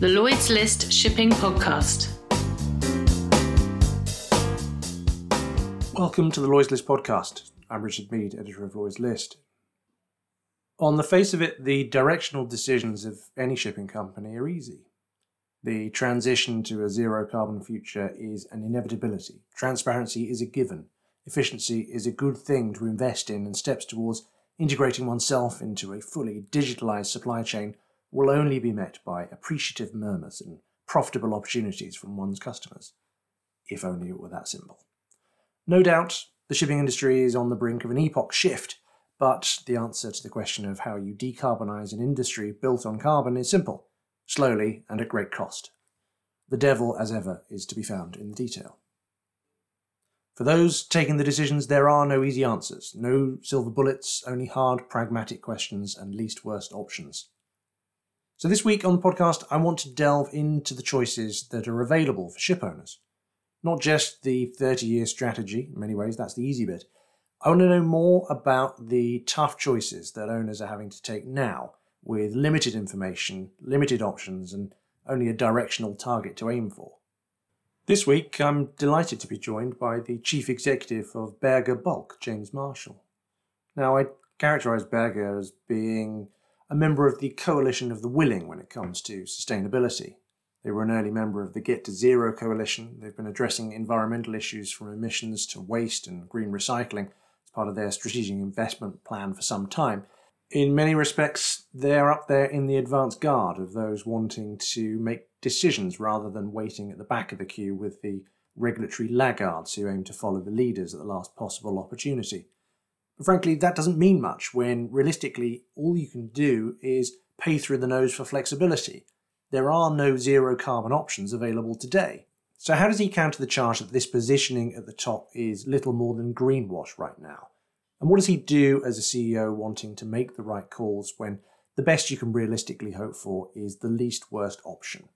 the Lloyd's List Shipping Podcast. Welcome to the Lloyd's List Podcast. I'm Richard Mead, editor of Lloyd's List. On the face of it, the directional decisions of any shipping company are easy. The transition to a zero carbon future is an inevitability. Transparency is a given. Efficiency is a good thing to invest in, and steps towards integrating oneself into a fully digitalized supply chain will only be met by appreciative murmurs and profitable opportunities from one's customers. If only it were that simple. No doubt, the shipping industry is on the brink of an epoch shift, but the answer to the question of how you decarbonize an industry built on carbon is simple slowly and at great cost. The devil, as ever, is to be found in the detail. For those taking the decisions, there are no easy answers, no silver bullets, only hard, pragmatic questions and least worst options. So, this week on the podcast, I want to delve into the choices that are available for ship owners. Not just the 30 year strategy, in many ways, that's the easy bit. I want to know more about the tough choices that owners are having to take now with limited information, limited options, and only a directional target to aim for. This week, I'm delighted to be joined by the Chief Executive of Berge Bulk, James Marshall. Now, I characterise Berge as being a member of the Coalition of the Willing when it comes to sustainability. They were an early member of the Get to Zero coalition. They've been addressing environmental issues from emissions to waste and green recycling as part of their strategic investment plan for some time in many respects, they're up there in the advance guard of those wanting to make decisions rather than waiting at the back of the queue with the regulatory laggards who aim to follow the leaders at the last possible opportunity. Frankly, that doesn't mean much when realistically all you can do is pay through the nose for flexibility. There are no zero carbon options available today. So, how does he counter the charge that this positioning at the top is little more than greenwash right now? And what does he do as a CEO wanting to make the right calls when the best you can realistically hope for is the least worst option?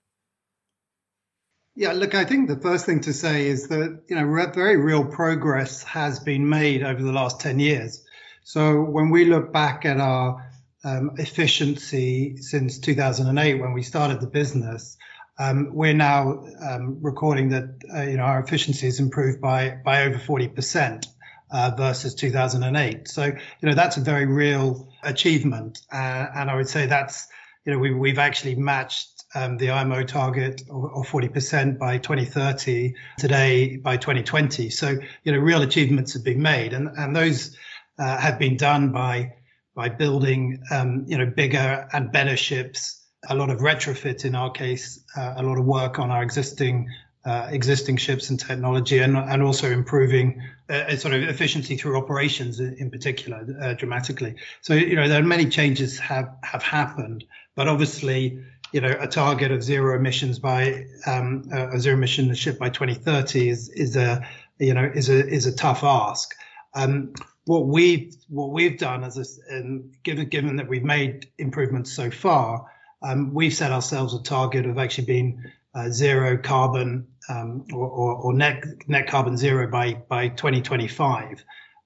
Yeah, look, I think the first thing to say is that, you know, very real progress has been made over the last 10 years. So when we look back at our um, efficiency since 2008, when we started the business, um, we're now um, recording that, uh, you know, our efficiency has improved by, by over 40% uh, versus 2008. So, you know, that's a very real achievement. Uh, and I would say that's, you know, we, we've actually matched um, the IMO target of, 40% by 2030 today by 2020. So, you know, real achievements have been made and, and those uh, have been done by, by building, um, you know, bigger and better ships, a lot of retrofit in our case, uh, a lot of work on our existing uh, existing ships and technology, and, and also improving uh, sort of efficiency through operations in, in particular uh, dramatically. So you know there are many changes have have happened, but obviously you know a target of zero emissions by um, a zero emission ship by 2030 is is a you know is a is a tough ask. Um, what we've what we've done as a, given given that we've made improvements so far, um, we've set ourselves a target of actually being uh, zero carbon um, or, or, or, net net carbon zero by by 2025.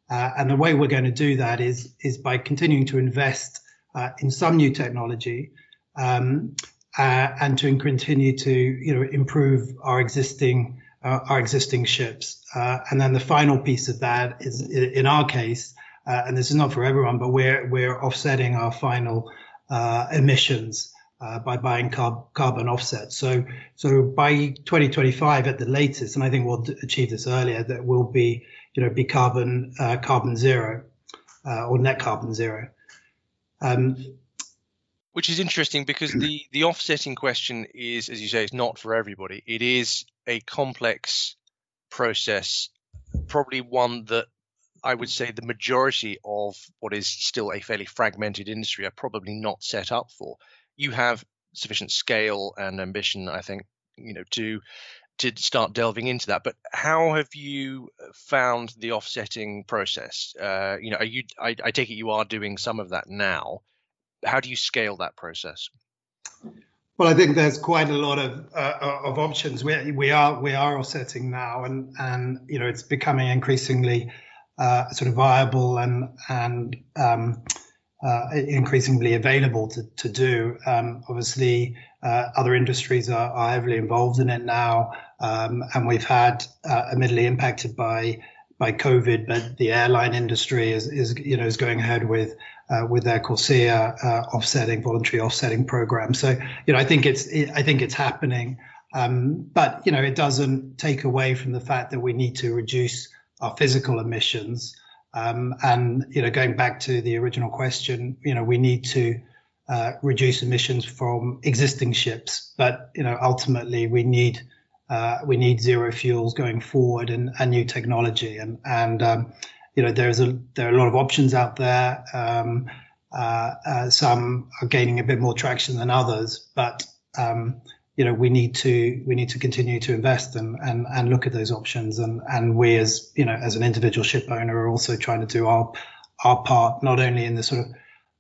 Uh, and the way we're going to do that is is by continuing to invest uh, in some new technology um, uh, and to continue to you know improve our existing uh, our existing ships. Uh, and then the final piece of that is in our case, and this is not for everyone, but we're we're offsetting our final emissions uh, by buying carb, carbon offsets. So, so by 2025 at the latest, and I think we'll achieve this earlier, that will be, you know, be carbon uh, carbon zero uh, or net carbon zero. Um, Which is interesting because the the offsetting question is, as you say, it's not for everybody. It is a complex process, probably one that I would say the majority of what is still a fairly fragmented industry are probably not set up for you have sufficient scale and ambition, I think, you know, to to start delving into that. But how have you found the offsetting process? Uh, you know, are you? I, I take it you are doing some of that now. How do you scale that process? Well, I think there's quite a lot of uh, of options. We we are we are offsetting now, and and you know it's becoming increasingly uh, sort of viable and and um, uh, increasingly available to, to do. Um, obviously, uh, other industries are, are, heavily involved in it now, um, and we've had, uh, admittedly, impacted by by COVID, but the airline industry is, is you know is going ahead with uh, with their CORSIA uh, offsetting voluntary offsetting program. So you know I think it's it, I think it's happening, um, but you know it doesn't take away from the fact that we need to reduce our physical emissions. Um, and you know, going back to the original question, you know, we need to uh, reduce emissions from existing ships, but you know, ultimately we need uh, we need zero fuels going forward and, and new technology. And and um, you know, there's a there are a lot of options out there. Um, uh, uh some are gaining a bit more traction than others, but um, you know we need to we need to continue to invest and and, and look at those options and and we as you know as an individual ship owner are also trying to do our our part not only in the sort of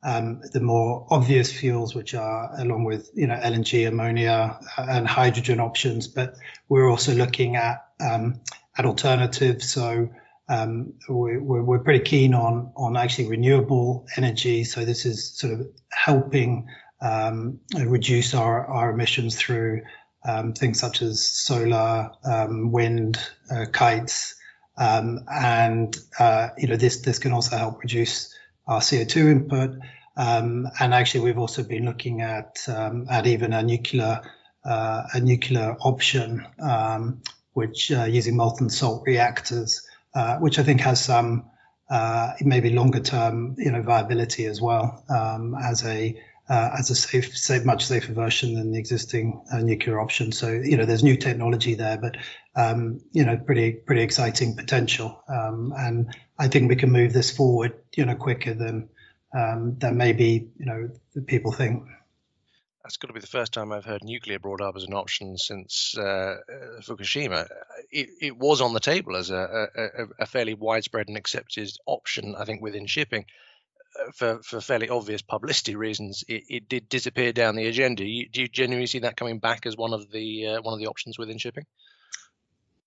um, the more obvious fuels, which are along with you know LNG, ammonia, uh, and hydrogen options, but we're also looking at um, at alternatives. So um, we're, we're pretty keen on on actually renewable energy. So this is sort of helping um, reduce our, our emissions through um, things such as solar, um, wind, uh, kites, and uh, you know this this can also help reduce our CO2 input. Um, and actually, we've also been looking at um, at even a nuclear uh, a nuclear option, which uh, using molten salt reactors, uh, which I think has some uh, maybe longer term you know viability as well as a uh, as a safe, safe, much safer version than the existing uh, nuclear option. So you know, there's new technology there, but um, you know, pretty pretty exciting potential. Um, and I think we can move this forward, you know, quicker than um, than maybe you know people think. That's got to be the first time I've heard nuclear brought up as an option since uh, Fukushima. It, it, was on the table as a, a, a fairly widespread and accepted option, I think, within shipping for, for fairly obvious publicity reasons, it, it did disappear down the agenda. You, do you genuinely see that coming back as one of the uh, one of the options within shipping?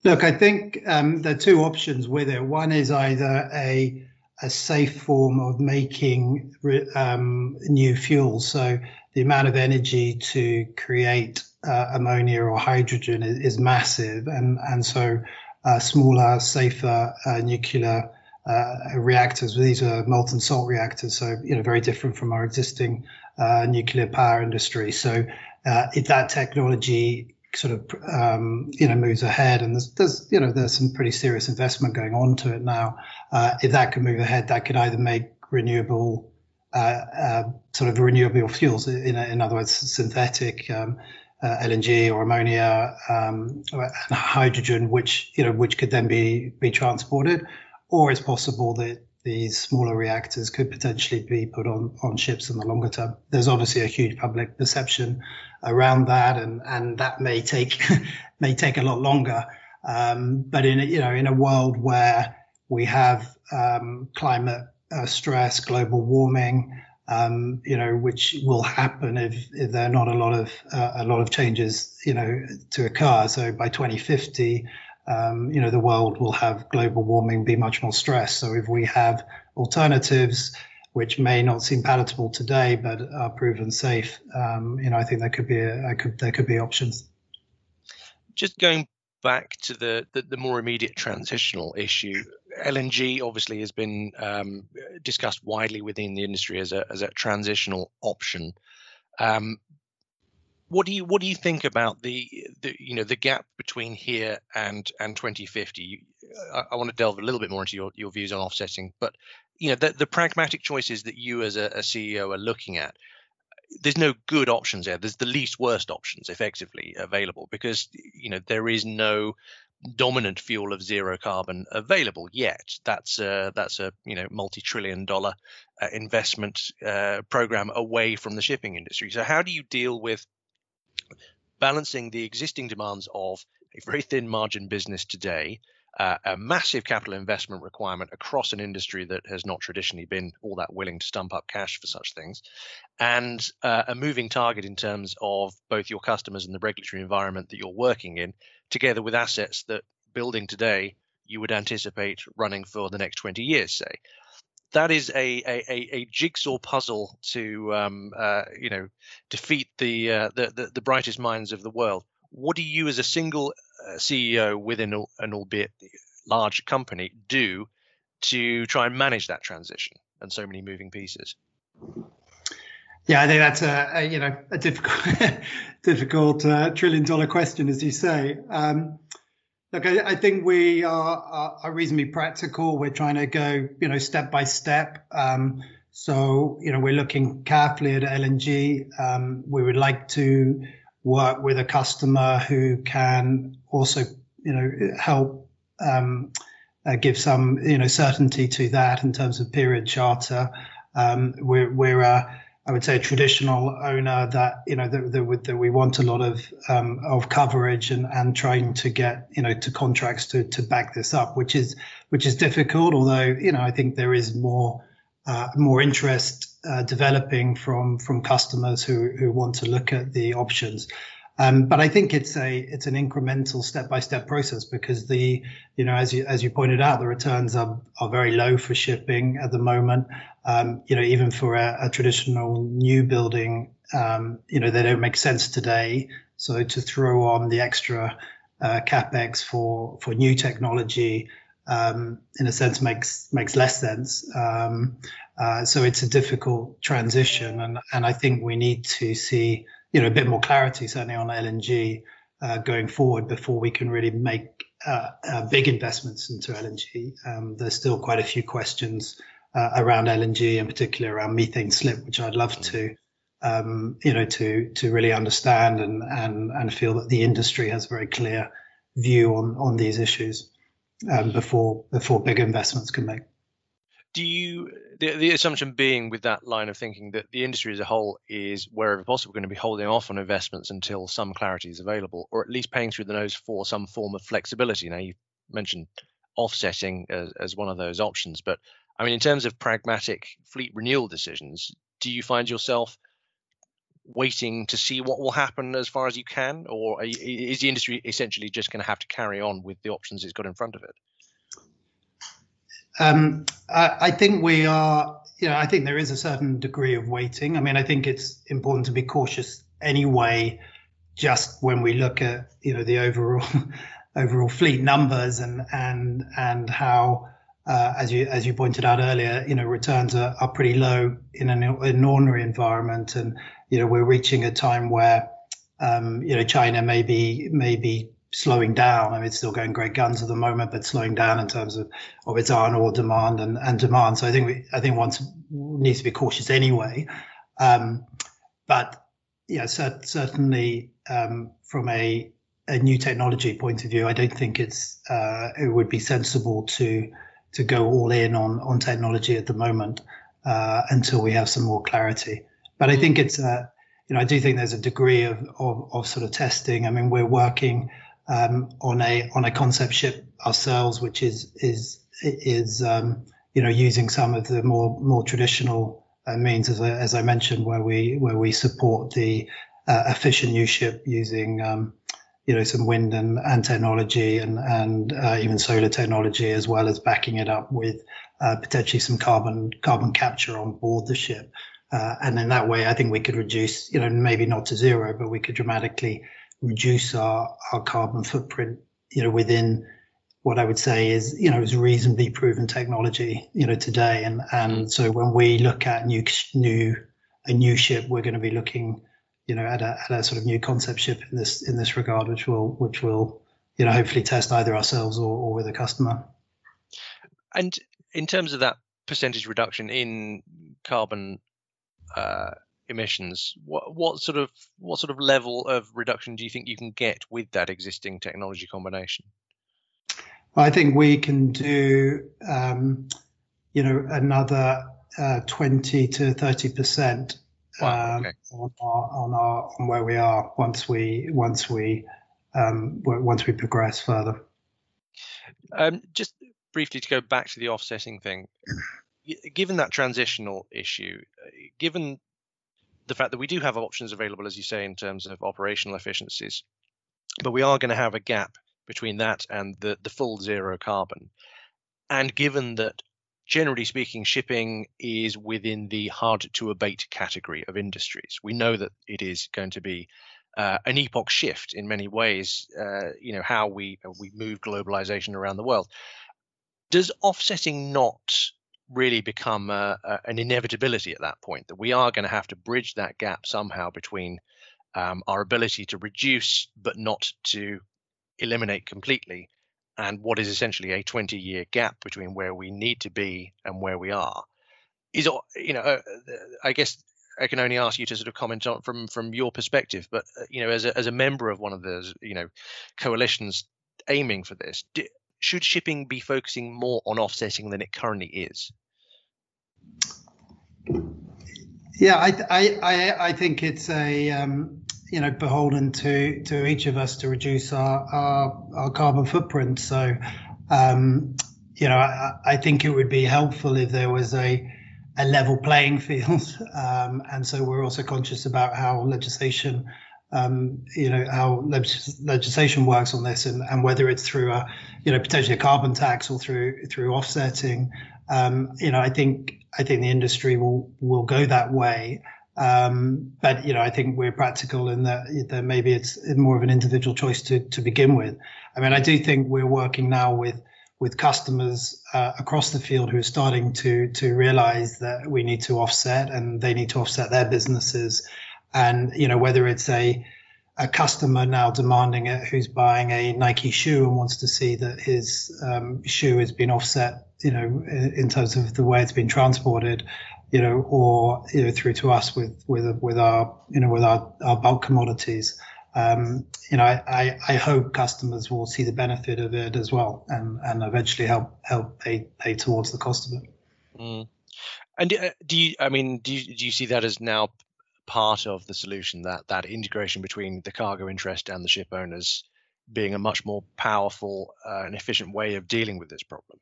Look, I think um, there are two options with it. One is either a a safe form of making um, new fuels. So the amount of energy to create uh, ammonia or hydrogen is, is, massive, and and so uh, smaller, safer uh, nuclear uh, reactors. These are molten salt reactors, so you know very different from our existing uh, nuclear power industry. So uh, if that technology sort of um, you know moves ahead, and there's, there's, you know there's some pretty serious investment going on to it now. Uh, if that can move ahead, that could either make renewable uh, uh, sort of renewable fuels, in, in other words, synthetic. Um, uh, LNG or ammonia um, and hydrogen, which you know, which could then be be transported, or it's possible that these smaller reactors could potentially be put on, on ships in the longer term. There's obviously a huge public perception around that, and, and that may take may take a lot longer. Um, but in you know in a world where we have um, climate uh, stress, global warming, um, you know, which will happen if, if there are not a lot of uh, a lot of changes, you know, to occur. So by 2050, um, you know, the world will have global warming be much more stressed. So if we have alternatives which may not seem palatable today, but are proven safe, um, you know, I think there could be could, there could be options. Just going back to the, the, the more immediate transitional issue, LNG obviously has been um, discussed widely within the industry as a as a transitional option. Um, what do you what do you think about the, the you know the gap between here and and 2050 I, I, want to delve a little bit more into your, your views on offsetting but you know the, the pragmatic choices that you as a, a ceo are looking at there's no good options there. There's the least worst options effectively available because you know there is no dominant fuel of zero carbon available yet. That's a that's a you know multi-trillion dollar uh, investment uh, program away from the shipping industry. So how do you deal with balancing the existing demands of a very thin margin business today, uh, a massive capital investment requirement across an industry that has not traditionally been all that willing to stump up cash for such things, and uh, a moving target in terms of both your customers and the regulatory environment that you're working in, together with assets that building today you would anticipate running for the next 20 years, say. That is a, a, a jigsaw puzzle to um, uh, you know defeat the, uh, the, the the brightest minds of the world. What do you, as a single uh, CEO within an albeit large company, do to try and manage that transition and so many moving pieces? Yeah, I think that's a, a you know a difficult difficult uh, trillion dollar question, as you say. Um, Look, I, I think we are, are, are, reasonably practical. We're trying to go, you know, step by step. Um, so, you know, we're looking carefully at LNG. Um, we would like to work with a customer who can also, you know, help um, uh, give some, you know, certainty to that in terms of period charter. Um, we're, we're uh, I would say, a traditional owner that you know that, that, that we want a lot of um, of coverage and, and trying to get you know to contracts to to back this up, which is which is difficult. Although you know I think there is more uh, more interest uh, developing from from customers who who want to look at the options. Um, but I think it's a it's an incremental step by step process because the you know as you as you pointed out the returns are are very low for shipping at the moment. Um, you know even for a, a traditional new building, um, you know they don't make sense today. So to throw on the extra uh, capex for for new technology, um, in a sense makes makes less sense. Um, uh, so it's a difficult transition, and and I think we need to see you know a bit more clarity certainly on LNG uh, going forward before we can really make uh, uh, big investments into LNG. Um, there's still quite a few questions uh, around LNG, in particular around methane slip, which I'd love to. Um, you know, to to really understand and and and feel that the industry has a very clear view on on these issues um, before before big investments can make do you the, assumption being with that line of thinking that the industry as a whole is wherever possible going to be holding off on investments until some clarity is available or at least paying through the nose for some form of flexibility. Now you mentioned offsetting as, as one of those options but i mean in terms of pragmatic fleet renewal decisions do you find yourself waiting to see what will happen as far as you can or you, is the industry essentially just going to have to carry on with the options it's got in front of it um, I, I, think we are, you know, I think there is a certain degree of waiting. I mean, I think it's important to be cautious anyway, just when we look at, you know, the overall overall fleet numbers and and and how, uh, as you as you pointed out earlier, you know, returns are, are pretty low in an, an ordinary environment, and you know, we're reaching a time where, um, you know, China may be may be slowing down. I mean, it's still going great guns at the moment, but slowing down in terms of, of its iron ore demand and, and demand. So I think we, I think one needs to be cautious anyway. Um, but yeah, cert- certainly um, from a, a new technology point of view, I don't think it's uh, it would be sensible to to go all in on on technology at the moment uh, until we have some more clarity. But I think it's uh, you know I do think there's a degree of, of, of sort of testing. I mean, we're working um, on a on a concept ship ourselves, which is is is um, you know using some of the more more traditional uh, means, as I, as I mentioned, where we where we support the uh, efficient new ship using um, you know some wind and, and technology and and uh, even solar technology, as well as backing it up with uh, potentially some carbon carbon capture on board the ship. Uh, and in that way, I think we could reduce, you know, maybe not to zero, but we could dramatically reduce our, our carbon footprint, you know, within what I would say is, you know, is reasonably proven technology, you know, today. And, and so when we look at new, new, a new ship, we're going to be looking, you know, at a, at a sort of new concept ship in this, in this regard, which will, which will, you know, hopefully test either ourselves or, or with a customer. And in terms of that percentage reduction in carbon uh, emissions, what, what sort of what sort of level of reduction do you think you can get with that existing technology combination? I think we can do, um, you know, another uh, twenty to thirty percent wow, um, okay. on, our, on our on where we are once we once we um, once we progress further. Um, just briefly to go back to the offsetting thing, given that transitional issue, uh, given the fact that we do have options available, as you say, in terms of operational efficiencies, but we are going to have a gap between that and the, the full zero carbon. And given that generally speaking, shipping is within the hard to abate category of industries. We know that it is going to be uh, an epoch shift in many ways. Uh, you know how we we move globalization around the world. Does offsetting not really become a, a, an inevitability at that point that we are going to have to bridge that gap somehow between um, our ability to reduce but not to eliminate completely and what is essentially a 20 year gap between where we need to be and where we are. Is you know uh, i guess i can only ask you to sort of comment on from from your perspective but uh, you know as a, as a member of one of those you know coalitions aiming for this do, should shipping be focusing more on offsetting than it currently is yeah i i i, think it's a um, you know beholden to to each of us to reduce our our, our carbon footprint. So, um, you know, I, I, think it would be helpful if there was a a level playing field, um, and so we're also conscious about how legislation. Um, you know how legislation works on this, and, and whether it's through a, you know, potentially a carbon tax or through through offsetting. Um, you know, I think I think the industry will will go that way. Um, but you know, I think we're practical in that, that maybe it's more of an individual choice to to begin with. I mean, I do think we're working now with with customers uh, across the field who are starting to to realize that we need to offset and they need to offset their businesses. And you know, whether it's a a customer now demanding it who's buying a Nike shoe and wants to see that his um, shoe has been offset, you know, in terms of the way it's been transported, you know, or you know, through to us with with with our you know with our, our bulk commodities. Um, you know, I, I, hope customers will see the benefit of it as well, and, and eventually help help pay pay towards the cost of it. Mm. And uh, do you? I mean, do you, do you see that as now part of the solution? That that integration between the cargo interest and the ship owners being a much more powerful uh, and efficient way of dealing with this problem.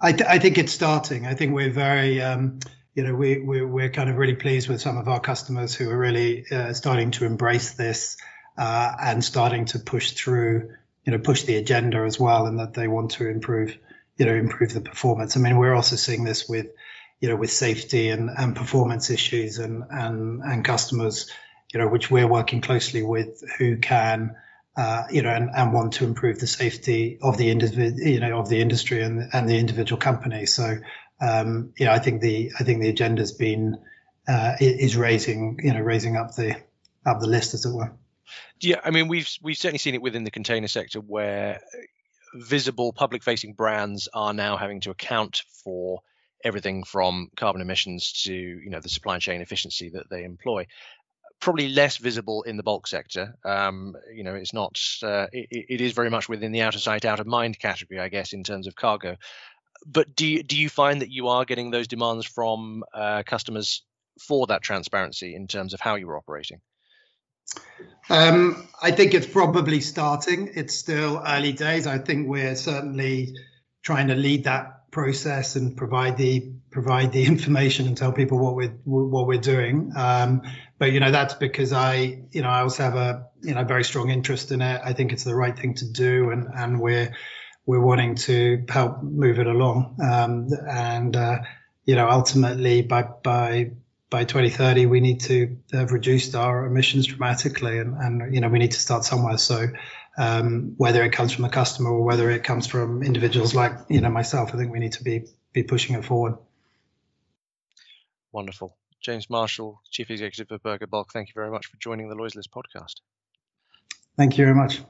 I, th- I think it's starting. I think we're very, um, you know, we, we, we're kind of really pleased with some of our customers who are really uh, starting to embrace this uh, and starting to push through, you know, push the agenda as well, and that they want to improve, you know, improve the performance. I mean, we're also seeing this with, you know, with safety and, and performance issues and, and, and customers, you know, which we're working closely with who can, uh, you know, and, and want to improve the safety of the individual, you know, of the industry and, and the individual company. So, um, you know, I think the I think the agenda's been uh, is raising, you know, raising up the up the list, as it were. Yeah, I mean, we've we've certainly seen it within the container sector where visible public-facing brands are now having to account for everything from carbon emissions to you know the supply chain efficiency that they employ probably less visible in the bulk sector. Um, you know, it's not. Uh, it, it is very much within the out of sight, out of mind category, I guess, in terms of cargo. But do you, do you find that you are getting those demands from uh, customers for that transparency in terms of how you're operating? Um, I think it's probably starting. It's still early days. I think we're certainly trying to lead that process and provide the provide the information and tell people what we're what we're doing. Um, but you know that's because I you know I also have a you know very strong interest in it. I think it's the right thing to do, and and we're we're wanting to help move it along. Um, and uh, you know ultimately by by by 2030 we need to have reduced our emissions dramatically, and and you know we need to start somewhere. So. Um, whether it comes from a customer or whether it comes from individuals like you know myself, I think we need to be be pushing it forward. Wonderful. James Marshall, Chief Executive of Berge Bulk, thank you very much for joining the Lloyd's List podcast. Thank you very much.